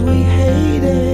we hated.